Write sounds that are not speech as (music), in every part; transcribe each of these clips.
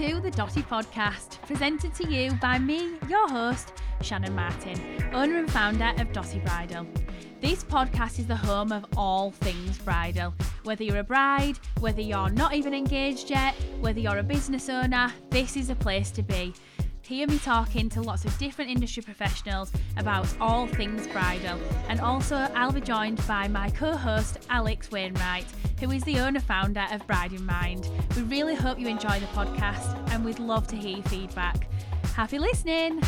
to the Dotty Podcast, presented to you by me, your host, Shannon Martin, owner and founder of Dotty Bridal. This podcast is the home of all things bridal. Whether you're a bride, whether you're not even engaged yet, whether you're a business owner, this is a place to be. Hear me talking to lots of different industry professionals about all things bridal. And also, I'll be joined by my co host, Alex Wainwright, who is the owner founder of Bride in Mind. We really hope you enjoy the podcast and we'd love to hear your feedback. Happy listening!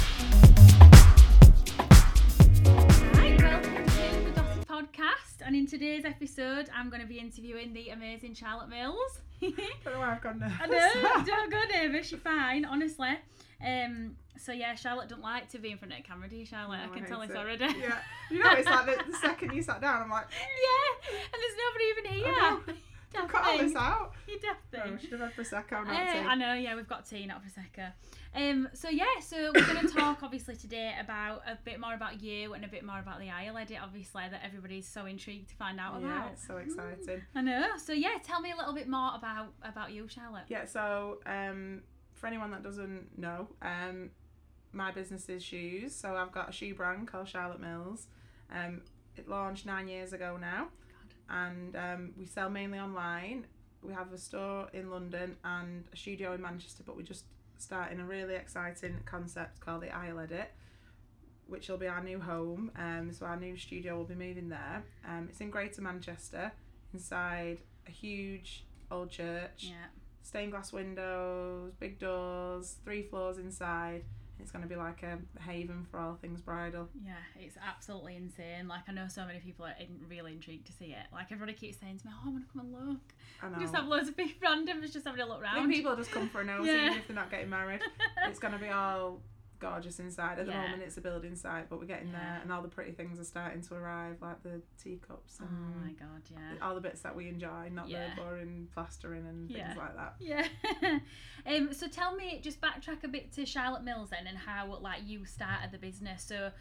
Hi, welcome to the Dotty Podcast. And in today's episode, I'm going to be interviewing the amazing Charlotte Mills. (laughs) don't know why I've gone nervous. I know, (laughs) don't go nervous, you're fine, honestly. Um, so yeah, Charlotte don't like to be in front of the camera, do you, Charlotte? No, I can hate tell this it. already. Yeah. You know, it's like the, the (laughs) second you sat down, I'm like, (laughs) Yeah, and there's nobody even here. I know. (laughs) cut all this out. thing. You daft No, I thing. should have had Prosecco, not Eh, tea. I know, yeah, we've got tea, not Prosecco. Um, so yeah, so we're going to talk (coughs) obviously today about a bit more about you and a bit more about the Aisle Edit, obviously that everybody's so intrigued to find out Yeah, about. it's so exciting. I know. So yeah, tell me a little bit more about about you, Charlotte. Yeah, so um, for anyone that doesn't know, um, my business is shoes. So I've got a shoe brand called Charlotte Mills. Um, it launched nine years ago now, and um, we sell mainly online. We have a store in London and a studio in Manchester, but we're just starting a really exciting concept called the Aisle Edit, which will be our new home. Um, so our new studio will be moving there. Um, it's in Greater Manchester, inside a huge old church Yeah. Stained glass windows, big doors, three floors inside. It's going to be like a haven for all things bridal. Yeah, it's absolutely insane. Like I know so many people are in, really intrigued to see it. Like everybody keeps saying to me, "Oh, I want to come and look." I know. Just have loads of people (laughs) randoms just having a look I think round. people just come for a nose, Yeah. even if they're not getting married. It's going to be all gorgeous inside. At the Yeah. moment, it's a building site, but we're getting Yeah. there, and all the pretty things are starting to arrive, like the teacups Oh my god, yeah. all the bits that we enjoy, not Yeah. the boring plastering and things like that. Yeah. (laughs) um. So tell me, just backtrack a bit to Charlotte Mills then, and how like you started the business. So,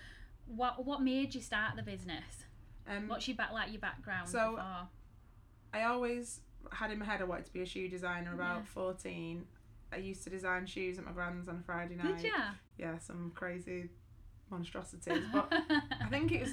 what what made you start the business? Um, What's your back like your background? So, before? I always had in my head I wanted to be a shoe designer. About fourteen, I used to design shoes at my grand's on a Friday night. did ya? Yeah, some crazy monstrosities. But I think it was.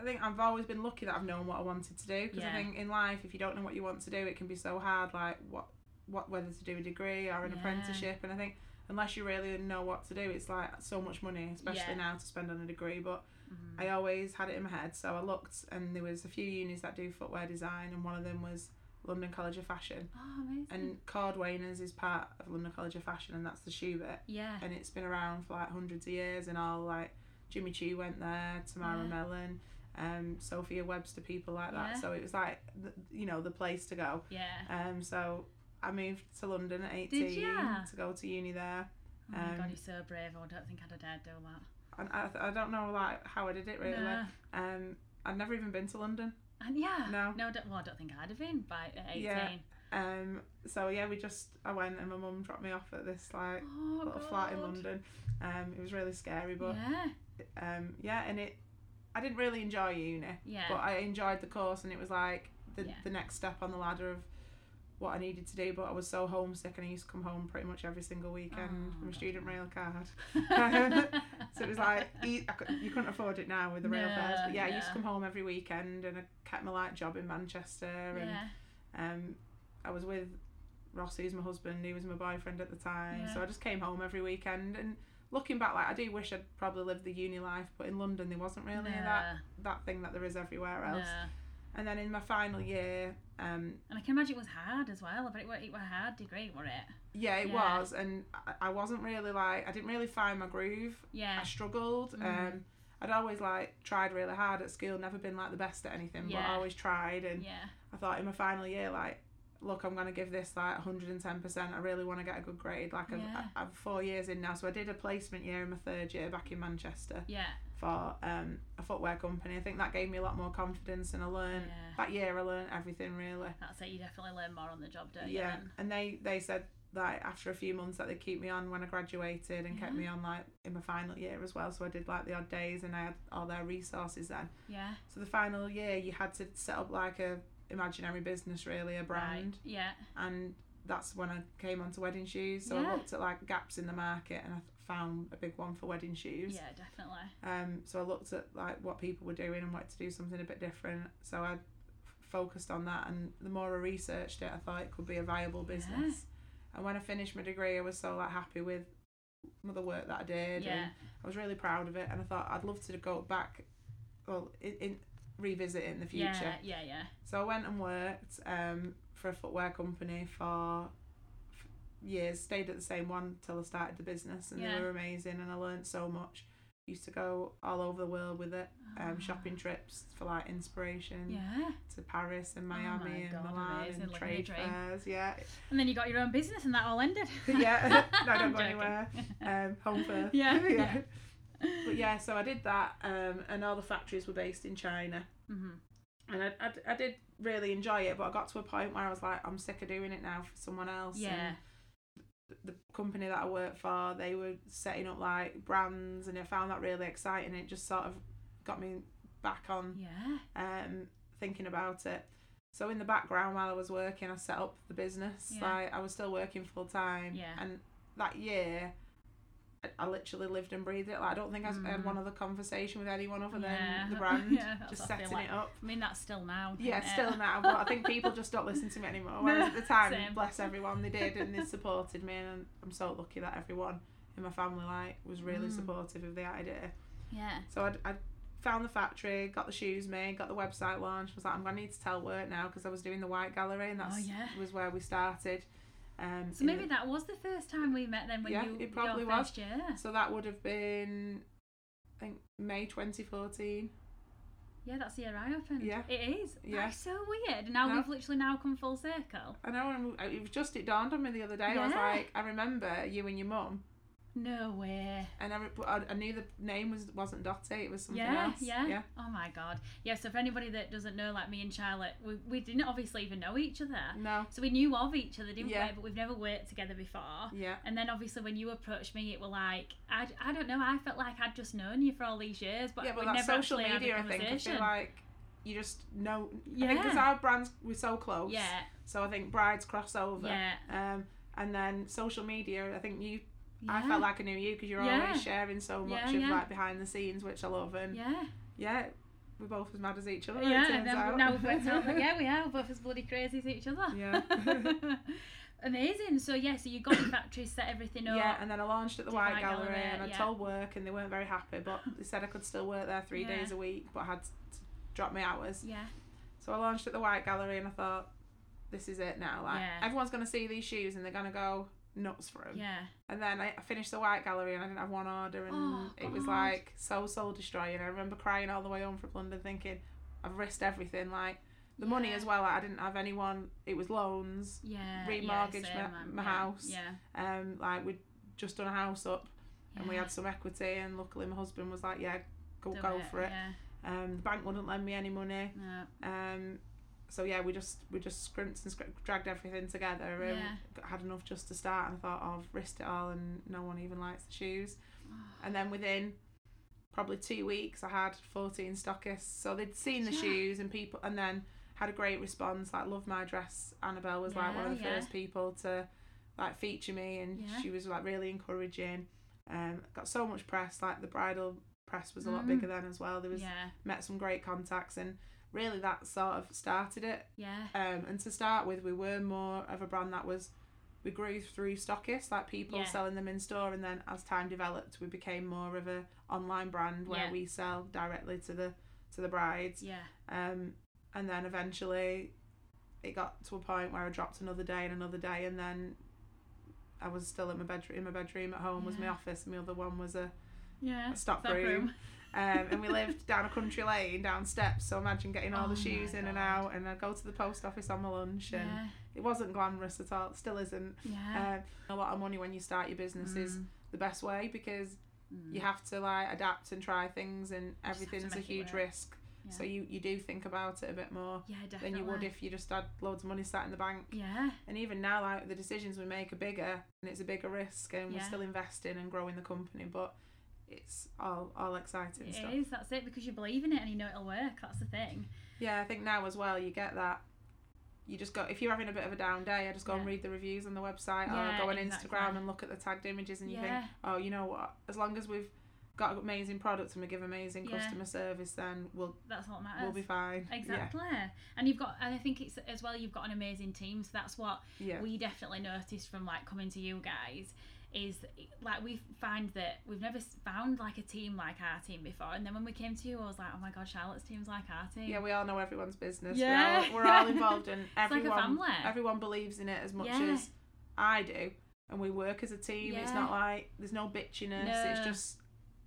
I think I've always been lucky that I've known what I wanted to do because Yeah. I think in life, if you don't know what you want to do, it can be so hard. Like what, what whether to do a degree or an Yeah. apprenticeship, and I think unless you really know what to do, it's like so much money, especially Yeah. now to spend on a degree. But Mhm. I always had it in my head, so I looked, and there was a few unis that do footwear design, and one of them was London College of Fashion, Oh, amazing. and Cordwainers is part of London College of Fashion, and that's the shoe bit yeah. and it's been around for like hundreds of years and all like Jimmy Choo went there, Tamara Yeah. Mellon, um, Sophia Webster, people like that. Yeah. So it was like the, you know the place to go. Yeah. Um, so I moved to London at eighteen to go to uni there, Oh my god, um, you're so brave. I don't think I'd have dared do that. and I, I don't know like how I did it really. No. Um, I'd never even been to London. And yeah. No. No, I don't, well, I don't think I'd have been by at 18. Yeah. Um, so yeah, we just I went and my mum dropped me off at this like Oh, little god. flat in London. Um, it was really scary, but yeah. um, yeah, and it I didn't really enjoy uni. Yeah. but I enjoyed the course and it was like the, Yeah. the next step on the ladder of what I needed to do but I was so homesick and I used to come home pretty much every single weekend Oh, from a student rail card (laughs) (laughs) so it was like you couldn't afford it now with the rail No, fares but yeah I used to come home every weekend and I kept my light job in Manchester and yeah. um, I was with Ross who's my husband he was my boyfriend at the time. So I just came home every weekend and looking back like I do wish I'd probably lived the uni life but in London there wasn't really that that thing that there is everywhere else. No. And then in my final year, um, And I can imagine it was hard as well. But it, wa- it was a hard degree, was it? yeah, it Yeah. was, and I, I wasn't really like I didn't really find my groove. Yeah. I struggled. Mm. Um, I'd always like tried really hard at school, never been like the best at anything, but I always tried. And Yeah. I thought in my final year, like, look, I'm gonna give this like 110. percent I really want to get a good grade. Like, I've, Yeah. I'm four years in now, so I did a placement year in my third year back in Manchester Yeah. For um, a footwear company. I think that gave me a lot more confidence, and I learned Yeah. that year. I learned everything really. That's it. You definitely learn more on the job, don't you? yeah and they they said that after a few months that they'd keep me on when I graduated and kept me on like in my final year as well so I did like the odd days and I had all their resources then Yeah. so the final year you had to set up like a imaginary business really a brand Right. Yeah. and that's when I came onto wedding shoes. So Yeah. I looked at like gaps in the market and I found a big one for wedding shoes. Yeah, definitely. Um, so I looked at like what people were doing and wanted to do something a bit different. So I f- focused on that, and the more I researched it, I thought it could be a viable business. And when I finished my degree, I was so like happy with the work that I did, Yeah. and I was really proud of it. And I thought I'd love to go back, well, in, in revisit it in the future. Yeah, yeah, yeah. So I went and worked um, for a footwear company for years. Stayed at the same one till I started the business, and Yeah. they were amazing. And I learned so much. Used to go all over the world with it, um, Ah. shopping trips for like inspiration Yeah. to Paris and Oh Miami and God, Milan amazing, and trade fairs. Yeah, And then you got your own business and that all ended. (laughs) yeah. (laughs) no, don't go anywhere. Um, home first. (laughs) Yeah, yeah. But yeah, so I did that, um, and all the factories were based in China. hmm and I, I, I did really enjoy it but I got to a point where I was like I'm sick of doing it now for someone else Yeah. The company that I worked for they were setting up like brands and I found that really exciting it just sort of got me back on Yeah. um thinking about it so in the background while I was working I set up the business Yeah. like I was still working full time Yeah. and that year I- I literally lived and breathed it like I don't think I I had Mm. one other conversation with anyone other Yeah. than the (laughs) brand Yeah, just I setting it up I mean, that's still now. yeah, it? still now, but I think people just don't listen to me anymore. Whereas at the (laughs) time, Same. bless everyone, they did and they (laughs) supported me, and I'm so lucky that everyone in my family like was really Mm. supportive of the idea. Yeah. So I I found the factory, got the shoes made, got the website launched. Was like, I'm gonna need to tell work now because I was doing the white gallery, and that's Oh, yeah. was where we started. Um, So maybe the- that was the first time we met then when Yeah, you it probably your was. year. so that would have been, I think May 2014. Yeah, that's the year I opened. Yeah. It is. Yeah. That's so weird. Now No. we've literally now come full circle. I know, and it was just it dawned on me the other day. I was like, I remember you and your mum. No way. And I, I, knew the name was wasn't Dotty, it was something Yeah, else. yeah, yeah. Oh my god. Yeah, so for anybody that doesn't know, like me and Charlotte, we, we didn't obviously even know each other. No. So we knew of each other, didn't Yeah. we? But we've never worked together before. Yeah. And then obviously when you approached me, it were like, I, I don't know, I felt like I'd just known you for all these years, but yeah, but we never social actually media, I had a think, I conversation. feel like you just know. I think because our brands were so close. yeah, So I think brides cross over. yeah, Um, and then social media, I think you. Yeah. I felt like I knew you because you're Yeah. always sharing so much Yeah, of like behind the scenes, which I love. And yeah, yeah, we're both as mad as each other. it yeah. And then now we've worked out, but (laughs) yeah, we are both as bloody crazy as each other. Yeah. (laughs) Amazing. So yeah, so you got your factory, set everything up. Yeah, and then I launched at the White White Gallery, Gallery, and I yeah. told work, and they weren't very happy. But they said I could still work there three Yeah. days a week, but I had to drop my hours. yeah, So I launched at the White Gallery, and I thought, this is it now. Like Yeah. everyone's gonna see these shoes, and they're gonna go nuts for him. yeah. And then I finished the White Gallery, and I didn't have one order, and Oh, it was like so soul destroying. I remember crying all the way home from London, thinking, I've risked everything. Like the money as well. Like, I didn't have anyone. It was loans. Yeah. remortgaged yeah, my- my yeah, house. Yeah. Um, like we'd just done a house up. and we had some equity and luckily my husband was like yeah go Do go for it Yeah. um the bank wouldn't lend me any money No. um so yeah we just we just scrimped and scr- dragged everything together and Yeah. got- had enough just to start and I thought oh, I've risked it all and no one even likes the shoes (sighs) and then within probably two weeks I had 14 stockists so they'd seen the Yeah. shoes and people and then had a great response like love my dress Annabel was like one of the Yeah, yeah. first people to like feature me and Yeah. she was like really encouraging um got so much press like the bridal press was a lot Mm. bigger then as well there was Yeah. met some great contacts and really that sort of started it Yeah. um and to start with we were more of a brand that was we grew through stockists like people Yeah. selling them in store and then as time developed we became more of a online brand where Yeah. we sell directly to the to the brides Yeah. um and then eventually it got to a point where I dropped another day and another day and then I was still in my bedroom in my bedroom at home was my office and the other one was a, Yeah. a stock, Stock room. room. (laughs) um, and we lived down a country lane down steps so imagine getting all Oh the shoes in and out and I'd go to the post office on my lunch and Yeah. it wasn't glamorous at all. It still isn't. Yeah. Um, a lot of money when you start your business is Mm. the best way because Mm. you have to like adapt and try things, and everything's a huge risk. Yeah. So you you do think about it a bit more Yeah, definitely. than you would if you just had loads of money sat in the bank. Yeah. And even now, like the decisions we make are bigger, and it's a bigger risk, and we're still investing and growing the company, but it's all all exciting It stuff. is. That's it because you believe in it and you know it'll work. That's the thing. Yeah, I think now as well you get that. you just go if you're having a bit of a down day, I just go and read the reviews on the website Yeah, or go on exactly. Instagram and look at the tagged images and you Yeah. think, oh, you know what? As long as we've got amazing products and we give amazing Yeah. customer service, then we'll That's what matters. we'll be fine. Exactly. And you've got, and I think it's as well, you've got an amazing team. So that's what Yeah. Yeah. we definitely noticed from like coming to you guys is like we find that we've never found like a team like our team before. And then when we came to you, I was like, oh my god, Charlotte's team's like our team. yeah, we all know everyone's business. Yeah. We're, all, we're all (laughs) involved and like a everyone family. everyone believes in it as much Yeah. as I do. And we work as a team. It's not like there's no bitchiness. It's just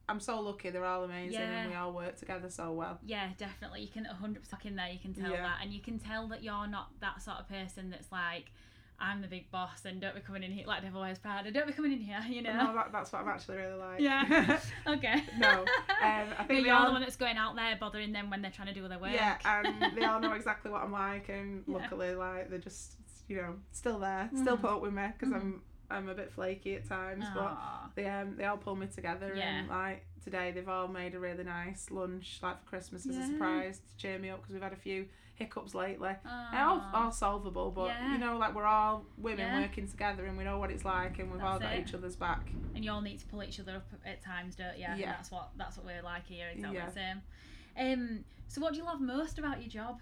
I'm so lucky they're all amazing Yeah. and we all work together so well. Yeah, definitely. You can 100% in there, you can tell Yeah. that. And you can tell that you're not that sort of person that's like, I'm the big boss and don't be coming in here, like Devil Wears Prada, don't be coming in here, you know? No, that, that's what I'm actually really like. Yeah. (laughs) okay. No, um, I think You're they the one that's going out there bothering them when they're trying to do their work. Yeah, and (laughs) they all know exactly what I'm like, and Yeah. luckily, like they're just you know still there, still Mhm. put up with me because Mhm. I'm I'm a bit flaky at times, but they um they all pull me together, Yeah. and like today they've all made a really nice lunch like for Christmas as Yeah. a surprise to cheer me up because we've had a few hiccups lately. They're all, all solvable, but Yeah. you know, like we're all women Yeah. working together and we know what it's like, and we've all got it. each other's back. and you all need to pull each other up at times, don't you? Yeah. That's what that's what we're like here, exactly Yeah. the same. Um, so what do you love most about your job?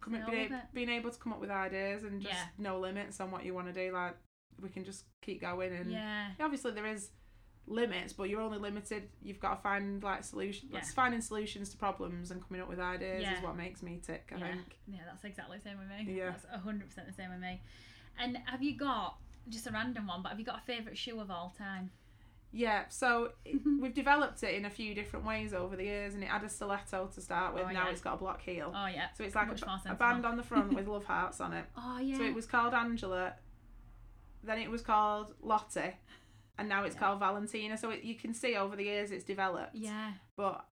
Coming, being, being able to come up with ideas and just Yeah. no limits on what you want to do, like we can just keep going and Yeah. obviously there is limits but you're only limited you've got to find like solutions Yeah. finding solutions to problems and coming up with ideas Yeah. is what makes me tick i yeah. think Yeah, that's exactly the same with me. Yeah. That's hundred percent the same with me. And have you got just a random one, but have you got a favourite shoe of all time? yeah so (laughs) it- we've developed it in a few different ways over the years and it had a stiletto to start with Oh, now yeah. it's got a block heel Oh yeah. so it's like a, a band on the front with (laughs) love hearts on it Oh yeah. so it was called angela then it was called lottie and now it's Yeah. called valentina so it, you can see over the years it's developed Yeah. but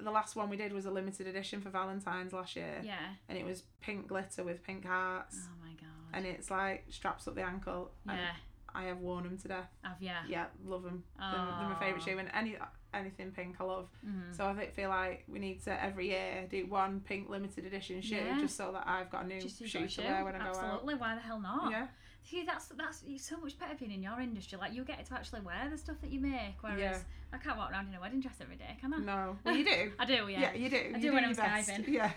the last one we did was a limited edition for valentine's last year Yeah. and it was pink glitter with pink hearts Oh my god. and it's like straps up the ankle yeah. I have worn them to death Have ya? yeah love them they're, they're my favourite shoe and any anything pink I love Mhm. so I think, feel like we need to every year do one pink limited edition shoe Yeah. just so that I've got a new Just shoe to wear when I go out Absolutely. Why the hell not? yeah See, that's that's it's so much better being in your industry. Like you get to actually wear the stuff that you make. Whereas Yeah. I can't walk around in a wedding dress every day, can I? no (laughs) well you do I do, yeah. yeah. you do I you do when I'm best. skiving. (laughs) yeah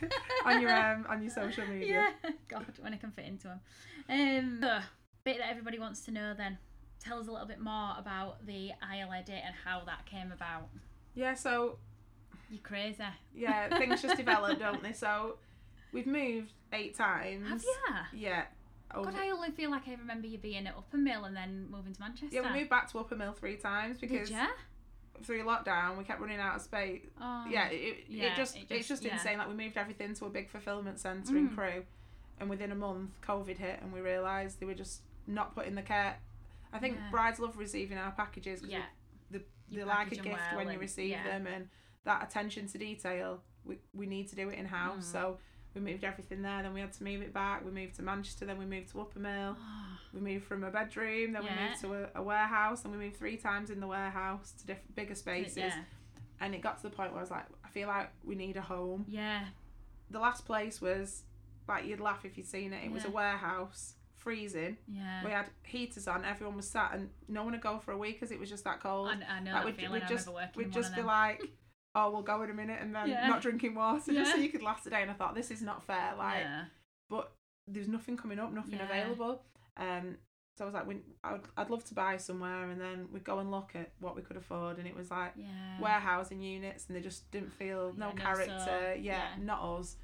on your um on your social media (laughs) Yeah. God, when I can fit into them. Um, so, bit that everybody wants to know. Then, tell us a little bit more about the Aisle Edit and how that came about. yeah so You're crazy. yeah things just develop don't they so we've moved eight times Have you? yeah over- God, I only feel like I remember you being at Uppermill and then moving to Manchester. Yeah, we moved back to Uppermill three times because through lockdown we kept running out of space. Oh. yeah, it, it, Yeah, it just it it's just- just yeah. insane. Like we moved everything to a big fulfillment centre in Mm. Crewe, and within a month COVID hit, and we realised they were just not putting the care. I think Yeah. brides love receiving our packages because Yeah. the, You they like a gift well when you receive them, and that attention to detail. We, we need to do it in house, Mm. so we moved everything there. Then we had to move it back. We moved to Manchester. Then we moved to Uppermill. We moved from a bedroom, then Yeah. we moved to a, a warehouse, and we moved three times in the warehouse to different bigger spaces. yeah. And it got to the point where I was like, I feel like we need a home. Yeah. The last place was like you'd laugh if you'd seen it. It was a warehouse, freezing. Yeah. We had heaters on, everyone was sat, and no one would go for a week because it was just that cold. I, I know Like, that we'd, feeling. we'd I just remember working we'd just be like, oh, we'll go in a minute, and then Yeah. not drinking water just so you could last a day. And I thought this is not fair. Like, yeah. but there's nothing coming up, nothing Yeah. available. Um, so I was like, we, I'd, I'd love to buy somewhere, and then we'd go and look at what we could afford, and it was like Yeah. warehousing units, and they just didn't feel no Yeah, no character. soul. yeah, Yeah. not us.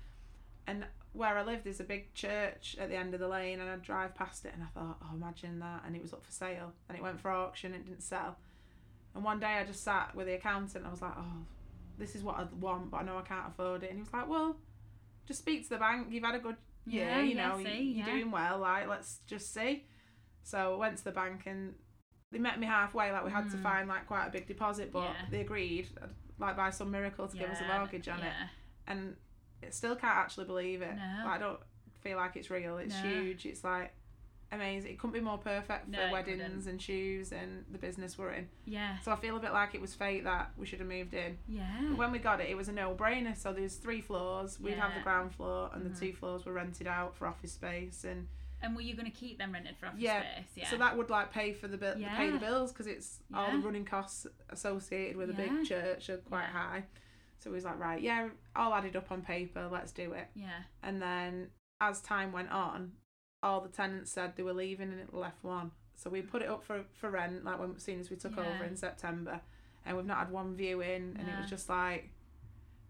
And where I lived, there's a big church at the end of the lane, and I'd drive past it, and I thought, oh, imagine that, and it was up for sale, and it went for auction, and it didn't sell. And one day I just sat with the accountant, and I was like, oh, this is what I want, but I know I can't afford it. And he was like, well, just speak to the bank. You've had a good year, Yeah, you yeah, know, see, you- you're yeah. doing well. Like, let's just see. So I went to the bank and they met me halfway. Like, we had to Mm. find like quite a big deposit, but Yeah. they agreed, like by some miracle, to give us a mortgage on it. And I still can't actually believe it. No. Like, I don't feel like it's real. It's No. huge. It's like amazing. It couldn't be more perfect for No, it weddings couldn't. and shoes and the business we're in. Yeah. So I feel a bit like it was fate that we should have moved in. Yeah. But when we got it, it was a no-brainer. So there's three floors. We'd have the ground floor, and Mhm. the two floors were rented out for office space. And And were you going to keep them rented for office Yeah. space? Yeah. so that would like pay for the bill, pay the bills because it's all the running costs associated with a big church are quite Yeah. high. So we was like, right, yeah, all added up on paper. Let's do it. yeah. And then as time went on, all the tenants said they were leaving and it left one. So we put it up for, for rent, like when as soon as we took Yeah. over in September, and we've not had one viewing. And it was just like,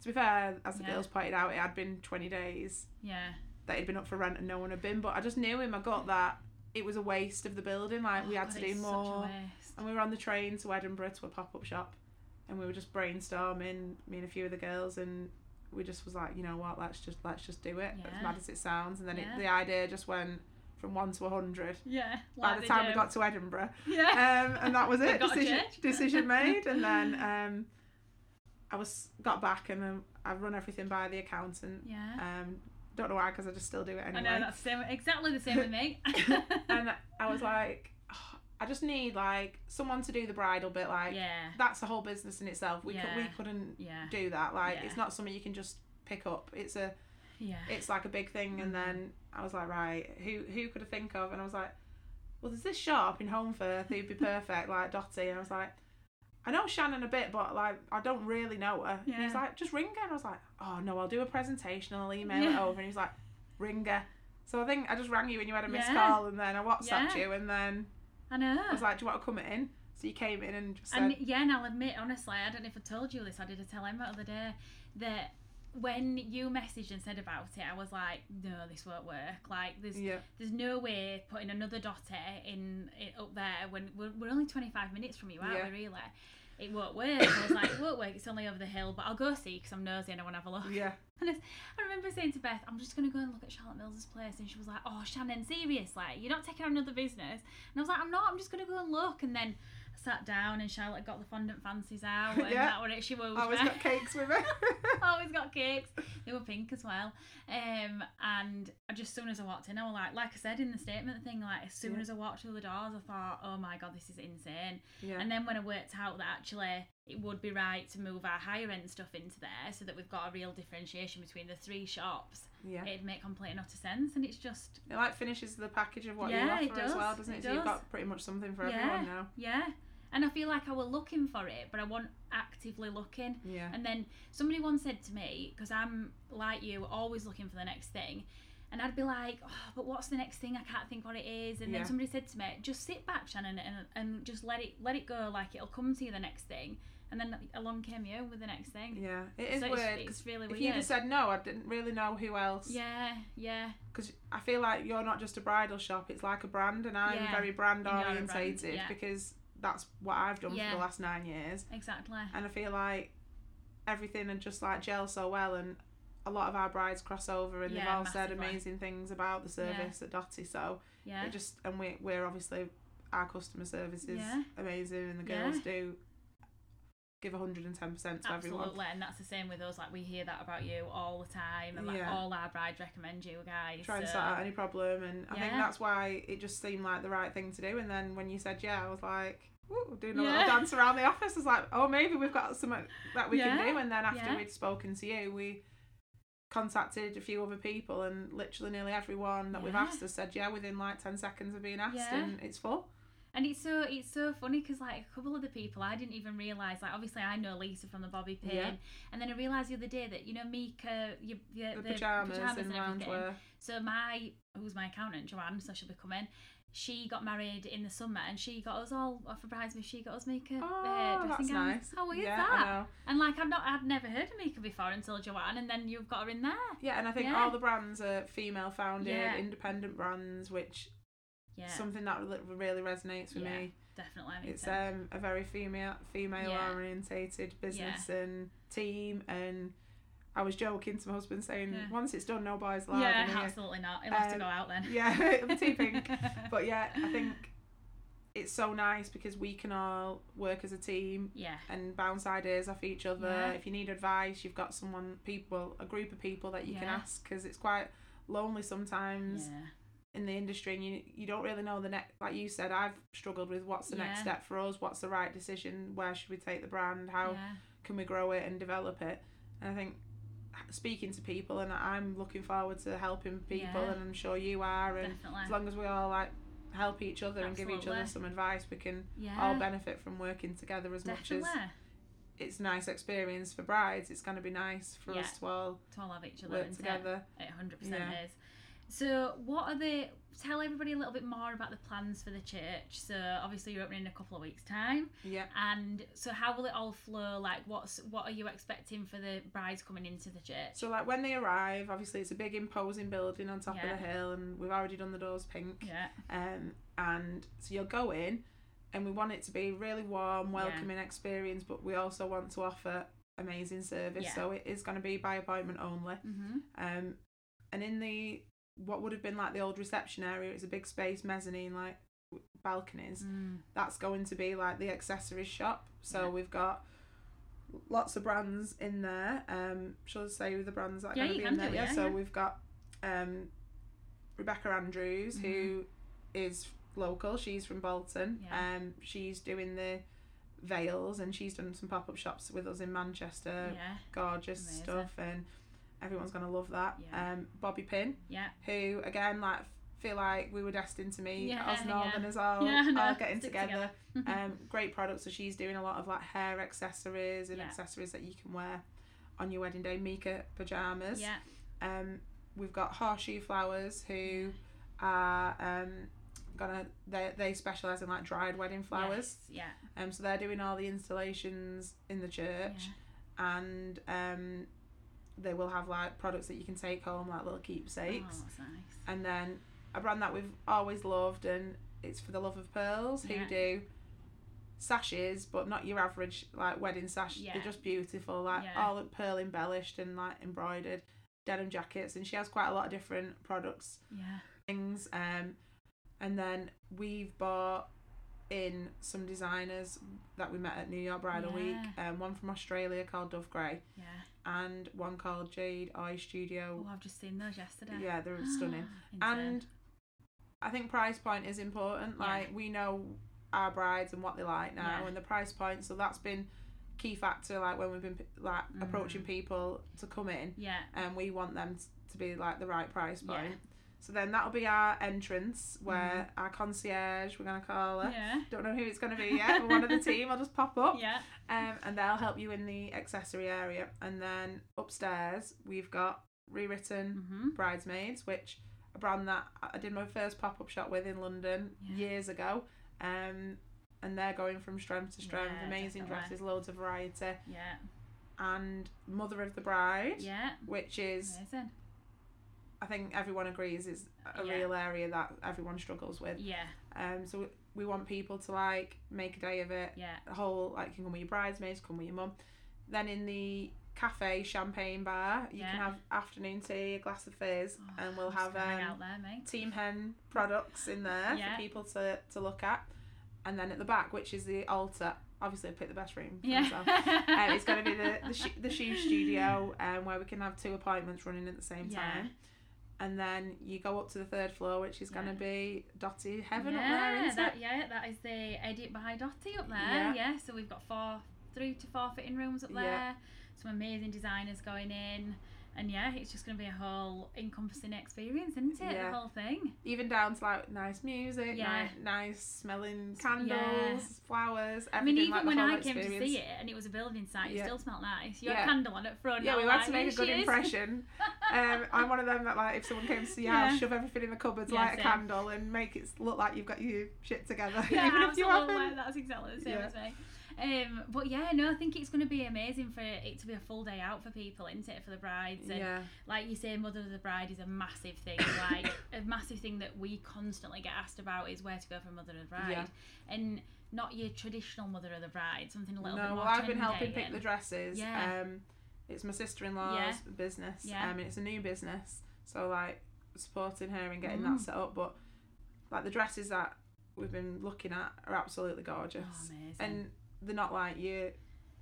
to be fair, as the Yeah. girls pointed out, it had been twenty days Yeah. that it'd been up for rent and no one had been. But I just knew in my gut that it was a waste of the building. Like we Oh, had God, to do it's such a more. waste. And we were on the train to Edinburgh to a pop up shop, and we were just brainstorming, me and a few of the girls, and we just was like, you know what, let's just let's just do it. As mad as it sounds, and then Yeah. it, the idea just went from one to a hundred. Yeah. By like the time we got to Edinburgh, (laughs) Yeah. um, and that was it. Decision decision (laughs) made, and then um, I was got back, and then I run everything by the accountant. yeah. Um, don't know why, because I just still do it anyway. I know that's same, exactly the same with me. (laughs) and I was like, "Oh, I just need like someone to do the bridal bit. Like yeah. that's a whole business in itself. We could, we couldn't Yeah. do that. Like Yeah. it's not something you can just pick up. It's a Yeah. it's like a big thing. And Mhm. then I was like, right, who who could I think of? And I was like, well, there's this shop in Holmfirth who'd be (laughs) perfect, like Dotty. And I was like. I know Shannon a bit, but like I don't really know her. And he's like, just ring her. And I was like, oh no, I'll do a presentation and I'll email it over. And he's like, ring her. So I think I just rang you and you had a missed Yeah. call, and then I WhatsApped Yeah. you, and then I know. I was like, do you want to come in? So you came in and just said, And yeah, and I'll admit, honestly, I don't know if I told you this. I did a tell Emma the other day that when you messaged and said about it, I was like, no, this won't work. Like, there's yeah, there's no way putting another daughter in it up there when we're, we're only 25 minutes from you, aren't Yeah. we? Really, it won't work. I was like, it won't work. It's only over the hill, but I'll go see because I'm nosy and I want to have a look. yeah, (laughs) And I remember saying to Beth, I'm just going to go and look at Charlotte Mills's place. And she was like, Oh, Shannon, seriously? You're not taking on another business? And I was like, I'm not. I'm just going to go and look. And then sat down and Charlotte got the fondant fancies out. (laughs) And Yeah. that it. She (laughs) always got cakes with me. always got cakes. They were pink as well. Um, and I just as soon as I walked in, I was like, like I said in the statement thing, like as soon Yeah. as I walked through the doors, I thought, oh my god, this is insane. yeah, And then when I worked out that actually it would be right to move our higher end stuff into there so that we've got a real differentiation between the three shops, yeah. it'd make complete and utter sense. And it's just It like finishes the package of what Yeah, you offer as well, doesn't it? it So you've got pretty much something for Yeah. everyone now. yeah. And I feel like I were looking for it, but I wasn't actively looking. Yeah, And then somebody once said to me, because I'm like you, always looking for the next thing, and I'd be like, oh, but what's the next thing? I can't think what it is. And Yeah. then somebody said to me, just sit back, Shannon, and, and just let it let it go. Like it'll come to you the next thing. And then along came you with the next thing. yeah. It is So it's- weird. really if weird. you'd have said no, I didn't really know who else. Yeah, yeah, Because I feel like you're not just a bridal shop; it's like a brand, and I'm Yeah. very brand a brand, orientated yeah. because that's what I've done Yeah. for the last nine years. exactly. and I feel like everything had just like gel so well and a lot of our brides cross over and they've Yeah, all said amazing things about the service at Dotty so Yeah, it just and we, we're obviously our customer service is Yeah. amazing and the Yeah. girls do give 110% to everyone absolutely. And that's the same with us. Like we hear that about you all the time, and like Yeah. all our brides recommend you guys. try and so- sort out any problem and I think Yeah. that's why it just seemed like the right thing to do and then when you said yeah I was like Ooh, doing a Yeah. little dance around the office I was like oh maybe we've got something that we can do and then after Yeah. we'd spoken to you we contacted a few other people and literally nearly everyone that we've Yeah. asked has said yeah within like 10 seconds of being asked Yeah. and it's full And it's so it's so funny because like a couple of the people I didn't even realize like obviously I know Lisa from the Bobby Pin, Yeah. and then I realized the other day that you know Mika, you, you, the, pyjamas, and everything. loungewear So my who's my accountant Joanne, so she'll be coming. She got married in the summer, and she got us all for bridesmaids. She got us Mika oh uh, dressing that's gowns. nice How weird yeah, that? And like I've not, I'd never heard of Mika before until Joanne, and then you've got her in there. yeah and I think Yeah. all the brands are female founded Yeah. independent brands which Yeah, something that really resonates with Yeah. me definitely. It's um, a very female female Yeah. orientated business and team and I was joking to my husband saying Yeah. once it's done no boys allowed yeah, absolutely not. He'll have to Um, go out then. (laughs) yeah it'll be too pink (laughs) but yeah I think it's so nice because we can all work as a team yeah, and bounce ideas off each other Yeah. if you need advice you've got someone people a group of people that you can ask because it's quite lonely sometimes yeah, in the industry and you you don't really know the next like you said I've struggled with what's the next step for us what's the right decision where should we take the brand how yeah. can we grow it and develop it and I think speaking to people and I'm looking forward to helping people Yeah. and I'm sure you are and Definitely. as long as we all like help each other and give each other some advice we can yeah. all benefit from working together as much as it's a nice experience for brides it's going to be nice for Yeah. us to all to all have each other work together It 100% Yeah. is. So, what are the? Tell everybody a little bit more about the plans for the church. So, obviously, you're opening in a couple of weeks' time, yeah and so how will it all flow? Like, what's what are you expecting for the brides coming into the church? so like when they arrive obviously it's a big imposing building on top Yeah. of the hill and we've already done the doors pink Yeah, um and so you'll go in and we want it to be really warm welcoming experience but we also want to offer amazing service Yeah. so it is going to be by appointment only mm-hmm. um and in the what would have been like the old reception area it's a big space mezzanine like balconies Mm. that's going to be like the accessories shop so Yeah. we've got lots of brands in there um shall I say the brands that are Yeah, going to be in there yeah, yeah, so we've got um Rebecca Andrews who is local she's from Bolton Yeah. um she's doing the veils and she's done some pop-up shops with us in Manchester yeah, gorgeous Amazing. stuff and everyone's gonna love that Yeah. um Bobby Pin yeah, who again like feel like we were destined to meet Yeah, us yeah. northerners all, Yeah, know, all getting together together. (laughs) um great products so she's doing a lot of like hair accessories and Yeah. accessories that you can wear on your wedding day Mika pajamas yeah, um we've got horseshoe flowers who are um gonna they they specialize in like dried wedding flowers Yes, yeah, um so they're doing all the installations in the church yeah. and um they will have like products that you can take home like little Oh, keepsakes that's nice. and then a brand that we've always loved and it's for the love of pearls who do sashes but not your average like wedding sash Yeah. they're just beautiful like Yeah. all pearl embellished and like embroidered denim jackets and she has quite a lot of different products Yeah, things um and then we've bought in some designers that we met at New York Bridal Week um one from Australia called Dove Grey yeah. And one called Jade Eye Studio Oh, I've just seen those yesterday. yeah they're (gasps) stunning and I think price point is important. Yeah. Like we know our brides and what they like now, Yeah. and the price point. So that's been key factor. Like when we've been like approaching Mm. people to come in, yeah, and we want them to be like the right price Yeah. So then that'll be our entrance, where our concierge, we're gonna call her. Yeah, Don't know who it's gonna be yet. but one of the (laughs) team will just pop up, yeah. um, and they'll help you in the accessory area. And then upstairs we've got rewritten Mm-hmm. Bridesmaids, which a brand that I did my first pop up shop with in London Yeah. years ago. Um, and they're going from strength to strength. Yeah, Amazing definitely. dresses, loads of variety. Yeah, And Mother of the Bride, yeah. which is, Amazing. I think everyone agrees, is a Yeah. real area that everyone struggles with. Yeah, Um, so we, we want people to like make a day of it. yeah. The whole, like, you can come with your bridesmaids, come with your mum. Then in the cafe champagne bar, you Yeah. can have afternoon tea, a glass of fizz, Oh, and we'll have um, there. Team Hen products in there Yeah. for people to, to look at. And then at the back, which is the altar, obviously I picked the best room for Yeah. um, it's going to be the, the, (laughs) sh- the shoe studio um, where we can have two appointments running at the same Yeah. time. And then you go up to the third floor, which is going to be Dotty Heaven yeah, up there, isn't that, it? yeah, that is the Edit by Dotty up there. Yeah. Yeah. so we've got four, three to four fitting rooms up there. Yeah. Some amazing designers going in, and yeah, it's just going to be a whole encompassing experience, isn't it? Yeah. The whole thing. Even down to like nice music, Yeah. nice, nice smelling candles, Yeah. flowers, everything. I mean, even like when I came to see it and it was a building site, it still smelled nice. You had a candle on at front. Yeah, we had like, to make a good is." impression. (laughs) um, I'm one of them that like if someone came to see house, Yeah. shove everything in the cupboards, light a candle, and make it look like you've got your shit together, (laughs) yeah, even if you haven't. That's exactly the same as me. Um, but yeah, no, I think it's going to be amazing for it to be a full day out for people, isn't it, for the brides? And Yeah, like you say, mother of the bride is a massive thing. (coughs) Like a massive thing that we constantly get asked about is where to go for mother of the bride, Yeah. and not your traditional mother of the bride, something a no, little bit more well, I've been helping pick the dresses. Yeah. Um, it's my sister-in-law's Yeah. business. Yeah. Um, and it's a new business, so like supporting her and getting Mm. that set up. But like the dresses that we've been looking at are absolutely gorgeous, Oh, amazing. and they're not like your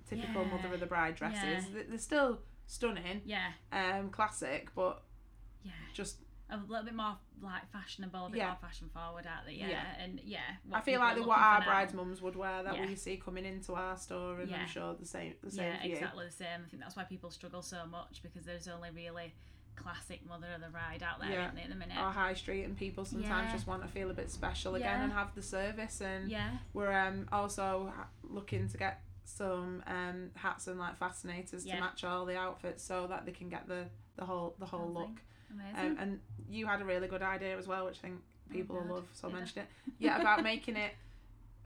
typical Yeah. mother of the bride dresses. Yeah. They- They're still stunning, yeah, um, classic, but yeah, just a little bit more like fashionable, a bit Yeah. more fashion forward, aren't they? Yeah, Yeah. and yeah. I feel like the, what our brides mums would wear that Yeah. we see coming into our store, and Yeah. I'm sure the same the same Yeah, exactly the same. I think that's why people struggle so much because there's only really classic mother of the bride out there, Yeah. isn't there, at the minute? Our high street and people sometimes Yeah. just want to feel a bit special again Yeah. and have the service and yeah, we're um also looking to get some um hats and like fascinators to match all the outfits so that they can get the the whole the whole look amazing. um, and you had a really good idea as well which I think people will Oh, love so I mentioned it yeah about making it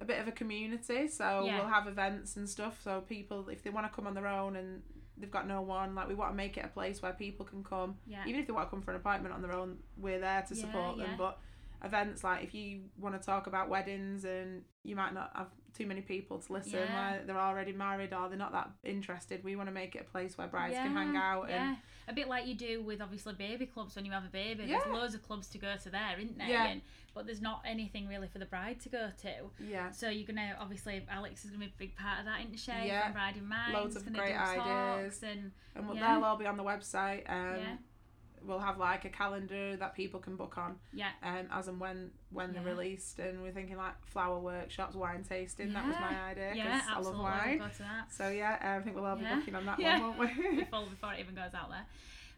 a bit of a community so (laughs) we'll have events and stuff so people if they want to come on their own and they've got no one. Like we want to make it a place where people can come. Yeah, even if they want to come for an appointment on their own we're there to Yeah, support yeah. them but events like if you want to talk about weddings and you might not have too many people to listen Yeah. where they're already married or they're not that interested we want to make it a place where brides can hang Yeah, out Yeah, and a bit like you do with obviously baby clubs when you have a baby. Yeah. There's loads of clubs to go to there, isn't there? Yeah. And, but there's not anything really for the bride to go to. yeah So you're gonna obviously Alex is gonna be a big part of that, isn't she? Yeah. From Bride in Mind. Loads of great ideas. and and Yeah. they'll all be on the website um Yeah. We'll have like a calendar that people can book on yeah, um as and when when they're released and we're thinking like flower workshops wine tasting that was my idea yeah, because I love wine We'll go to that. so yeah I think we'll all be Yeah. booking on that (laughs) Yeah. one won't we before before it even goes out there.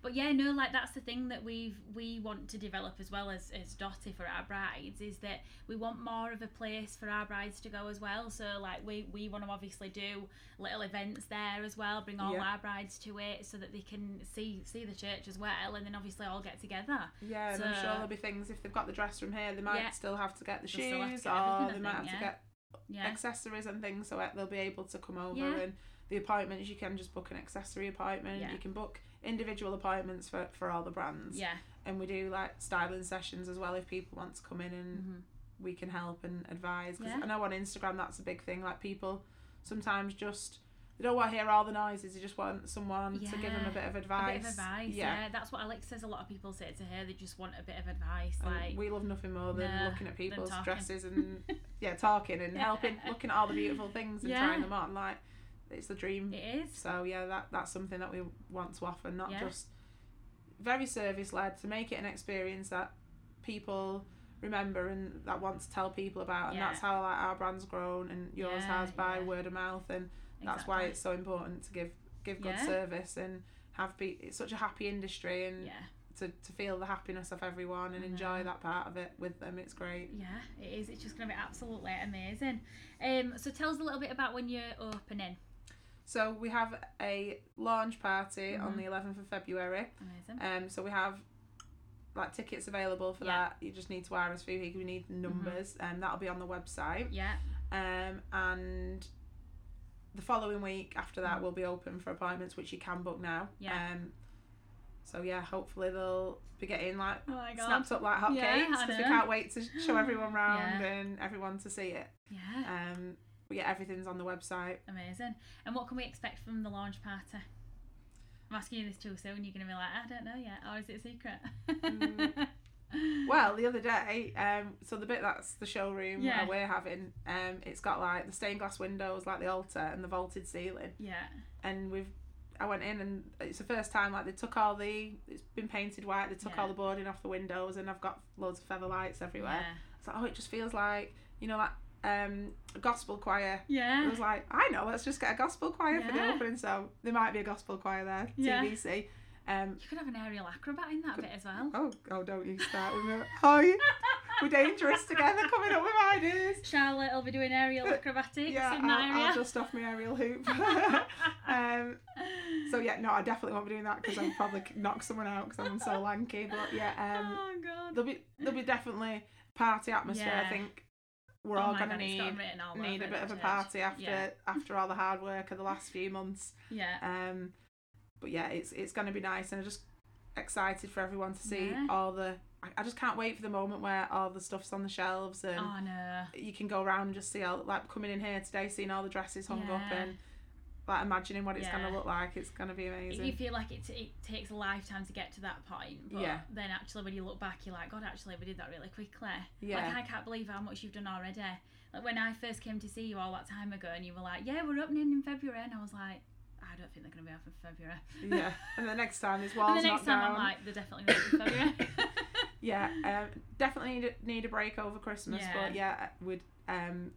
But yeah, no, like that's the thing that we've we want to develop as well as as Dotty for our brides is that we want more of a place for our brides to go as well. So like we we want to obviously do little events there as well, bring all Yeah. our brides to it so that they can see see the church as well, and then obviously all get together. Yeah, and I'm sure there'll be things if they've got the dress from here, they might Yeah. still have to get the They'll still have to shoes, get or they might think, have to get Yeah, accessories and things, so they'll be able to come over. Yeah. And the appointments, you can just book an accessory appointment. Yeah. You can book individual appointments for for all the brands. yeah, And we do like styling sessions as well if people want to come in and hmm we can help and advise. Because Yeah. I know on Instagram that's a big thing. Like people sometimes just they don't want to hear all the noises. They just want someone to give them a bit of a advice. bit of advice. Yeah. that's what Alex says. A lot of people say to her they just want a bit of advice, And like we love nothing more than No, looking at people's dresses and (laughs) yeah, talking and Yeah. helping, looking at all the beautiful things and Yeah. trying them on. Like it's the dream. it is. So yeah, that that's something that we want to offer, not Yeah. just very service led to make it an experience that people remember and that want to tell people about and Yeah. that's how like our brand's grown and yours Yeah, has by word of mouth and that's why it's so important to give give good service and have be it's such a happy industry and yeah. to, to feel the happiness of everyone and enjoy that part of it with them it's great Yeah, it is. It's just going to be absolutely amazing. Um, so tell us a little bit about when you're opening. So we have a launch party on Mhm. the 11th of February Amazing. um so we have like tickets available for Yeah. that you just need to RSVP because we need numbers and that'll be on the website Yeah, um and the following week after that Mm. will be open for appointments which you can book now Yeah. um so yeah hopefully they'll be getting like Oh snapped up like hotcakes Yeah, because we can't wait to show everyone (laughs) round Yeah. and everyone to see it Yeah, um but yeah everything's on the website amazing. And what can we expect from the launch party? I'm asking you this too soon. You're going to be like, I don't know yet, or is it a secret? Mm. (laughs) well the other day um so the bit that's the showroom Yeah. that we're having um it's got like the stained glass windows like the altar and the vaulted ceiling yeah, and we've I went in and it's the first time like they took all the it's been painted white they took Yeah. all the boarding off the windows and I've got loads of feather lights everywhere yeah, it's like oh it just feels like you know like um gospel choir Yeah. I was like I know let's just get a gospel choir for the opening so there might be a gospel choir there Yeah. TBC um You could have an aerial acrobat in that bit as well. oh oh don't you start with me oh you- we're dangerous together coming up with ideas Charlotte will be doing aerial acrobatics yeah in that I'll, area. I'll just off my aerial hoop (laughs) um So yeah, no, I definitely won't be doing that because I'll probably knock someone out because I'm so (laughs) lanky. But yeah, um, oh god. there'll be there'll be definitely party atmosphere. Yeah. I think we're Oh all gonna God, need need a bit of a party after Yeah. after all the hard work of the last few months. Yeah. Um, but yeah, it's it's gonna be nice, and I'm just excited for everyone to see Yeah. all the. I, I just can't wait for the moment where all the stuff's on the shelves and Oh no. you can go around and just see all like coming in here today, seeing all the dresses hung up and like imagining what it's Yeah. gonna look like. It's gonna be amazing. You feel like it, it takes a lifetime to get to that point, but Yeah. then actually when you look back, you're like, God, actually we did that really quickly. Yeah. Like I can't believe how much you've done already. Like when I first came to see you all that time ago, and you were like, Yeah, we're opening in February, and I was like, I don't think they're gonna be open for February. yeah, and the next time there's (laughs) and walls the next time down. I'm like, they're definitely not in February. (laughs) (laughs) yeah, um, definitely need a, need a break over Christmas, Yeah. but yeah, we'd um,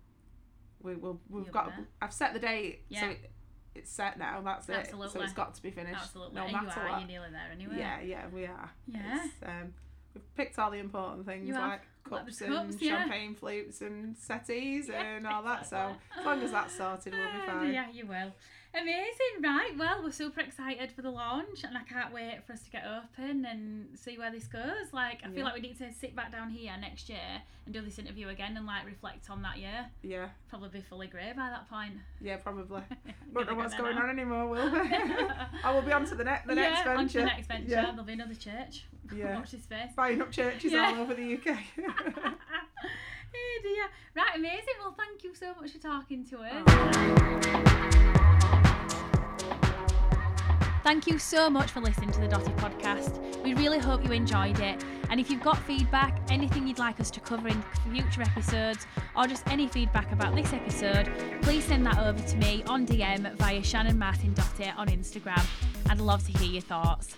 we will we've You'll got. I've set the date, so Yeah. it, it's set now. That's it. So it's got to be finished. Absolutely. No matter you are, what. you're nearly there anyway. Yeah, yeah, we are. Yeah. Um, we've picked all the important things like cups and cups, yeah. champagne flutes and settees Yeah, and all that. So as long as that's sorted, we'll be (laughs) fine. Yeah, you will. Amazing, right? Well, we're super excited for the launch, and I can't wait for us to get open and see where this goes. Like, I feel like we need to sit back down here next year and do this interview again and like reflect on that year. Yeah, Probably be fully grey by that point. yeah, probably. (laughs) Won't know what's going now. on anymore, will we? (laughs) I will be on to the, ne- the next venture. on to the next venture. Yeah. There'll be another church. Yeah. (laughs) Watch this face. Buying up churches Yeah. all over the UK. oh dear. Right, amazing. Well, thank you so much for talking to us. Oh. Thank you so much for listening to the Dotty podcast. We really hope you enjoyed it. And if you've got feedback, anything you'd like us to cover in future episodes, or just any feedback about this episode, please send that over to me on DM via Shannon Martin Dotty on Instagram. I'd love to hear your thoughts.